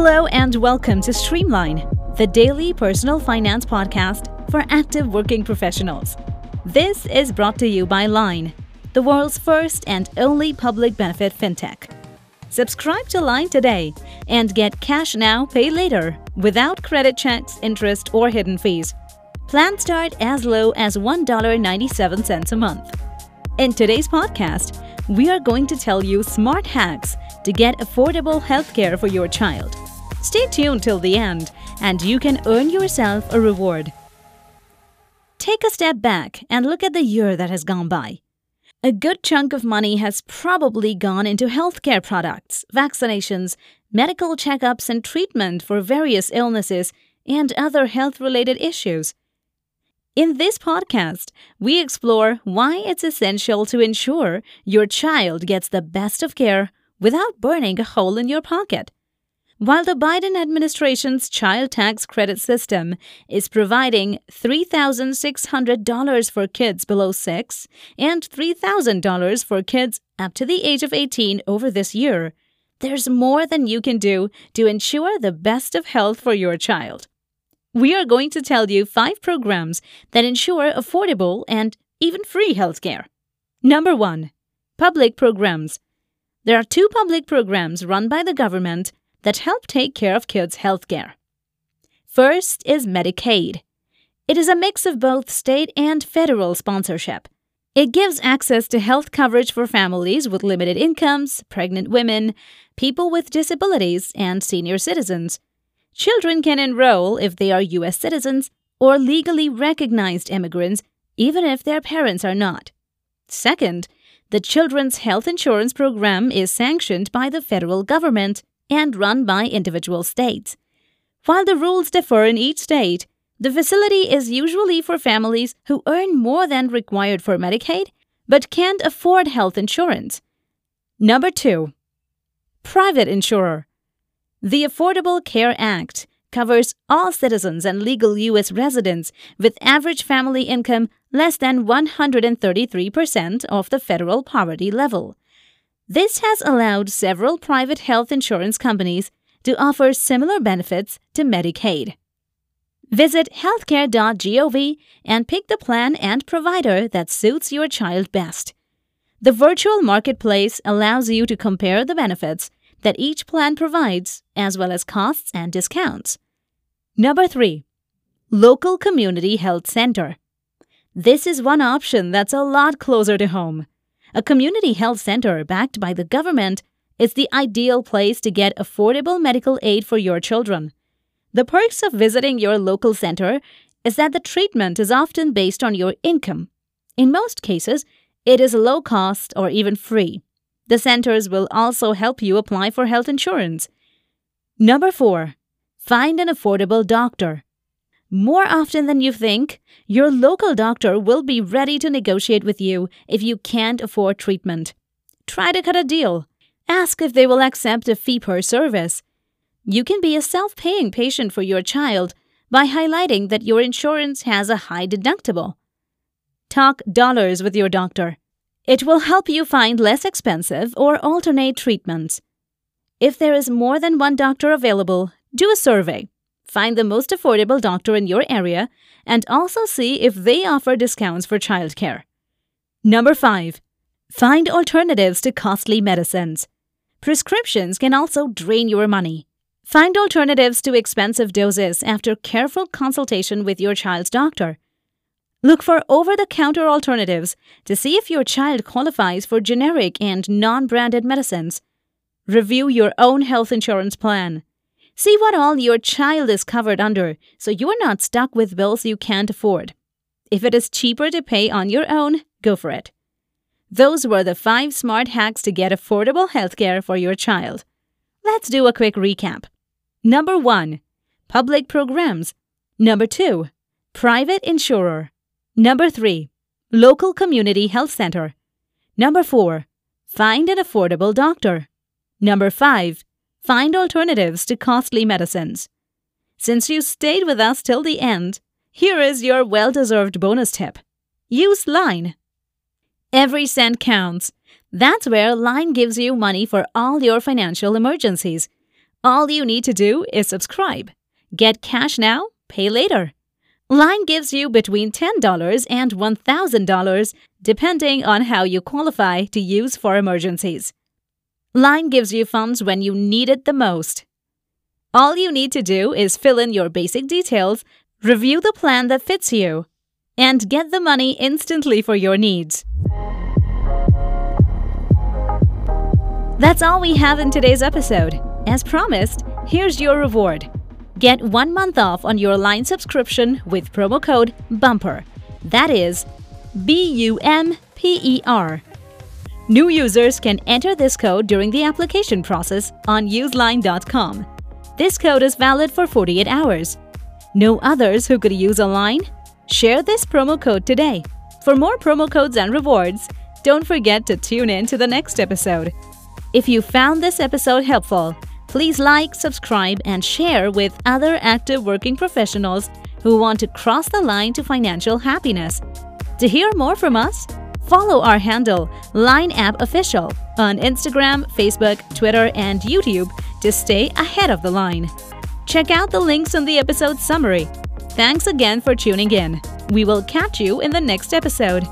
Hello and welcome to Streamline, the daily personal finance podcast for active working professionals. This is brought to you by Line, the world's first and only public benefit fintech. Subscribe to Line today and get cash now, pay later without credit checks, interest, or hidden fees. Plans start as low as $1.97 a month. In today's podcast, we are going to tell you smart hacks to get affordable healthcare for your child. Stay tuned till the end, and you can earn yourself a reward. Take a step back and look at the year that has gone by. A good chunk of money has probably gone into healthcare products, vaccinations, medical checkups, and treatment for various illnesses and other health related issues. In this podcast, we explore why it's essential to ensure your child gets the best of care without burning a hole in your pocket. While the Biden administration's child tax credit system is providing $3,600 for kids below 6 and $3,000 for kids up to the age of 18 over this year, there's more than you can do to ensure the best of health for your child. We are going to tell you five programs that ensure affordable and even free healthcare. Number one, public programs. There are two public programs run by the government that help take care of kids' health care. First is Medicaid. It is a mix of both state and federal sponsorship. It gives access to health coverage for families with limited incomes, pregnant women, people with disabilities, and senior citizens. Children can enroll if they are U.S. citizens or legally recognized immigrants, even if their parents are not. Second, the Children's Health Insurance Program is sanctioned by the federal government and run by individual states. While the rules differ in each state, the facility is usually for families who earn more than required for Medicaid but can't afford health insurance. Number 2. Private insurer. The Affordable Care Act covers all citizens and legal U.S. residents with average family income less than 133% of the federal poverty level. This has allowed several private health insurance companies to offer similar benefits to Medicaid. Visit healthcare.gov and pick the plan and provider that suits your child best. The virtual marketplace allows you to compare the benefits that each plan provides, as well as costs and discounts. Number 3. Local Community Health Center. This is one option that's a lot closer to home. A community health center backed by the government is the ideal place to get affordable medical aid for your children. The perks of visiting your local center is that the treatment is often based on your income. In most cases, it is low cost or even free. The centers will also help you apply for health insurance. Number 4. Find an affordable doctor. More often than you think, your local doctor will be ready to negotiate with you if you can't afford treatment. Try to cut a deal. Ask if they will accept a fee per service. You can be a self paying patient for your child by highlighting that your insurance has a high deductible. Talk dollars with your doctor. It will help you find less expensive or alternate treatments. If there is more than one doctor available, do a survey. Find the most affordable doctor in your area and also see if they offer discounts for childcare. Number 5. Find alternatives to costly medicines. Prescriptions can also drain your money. Find alternatives to expensive doses after careful consultation with your child's doctor. Look for over the counter alternatives to see if your child qualifies for generic and non branded medicines. Review your own health insurance plan. See what all your child is covered under so you're not stuck with bills you can't afford. If it is cheaper to pay on your own, go for it. Those were the five smart hacks to get affordable healthcare for your child. Let's do a quick recap. Number 1. Public programs. Number 2. Private insurer. Number 3. Local community health center. Number 4. Find an affordable doctor. Number 5. Find alternatives to costly medicines. Since you stayed with us till the end, here is your well deserved bonus tip use Line. Every cent counts. That's where Line gives you money for all your financial emergencies. All you need to do is subscribe. Get cash now, pay later. Line gives you between $10 and $1,000 depending on how you qualify to use for emergencies. Line gives you funds when you need it the most. All you need to do is fill in your basic details, review the plan that fits you, and get the money instantly for your needs. That's all we have in today's episode. As promised, here's your reward. Get one month off on your line subscription with promo code BUMPER. That is B U M P E R. New users can enter this code during the application process on useline.com. This code is valid for 48 hours. Know others who could use a line? Share this promo code today. For more promo codes and rewards, don't forget to tune in to the next episode. If you found this episode helpful, please like, subscribe, and share with other active working professionals who want to cross the line to financial happiness. To hear more from us, follow our handle Line App Official on Instagram, Facebook, Twitter, and YouTube to stay ahead of the line. Check out the links in the episode summary. Thanks again for tuning in. We will catch you in the next episode.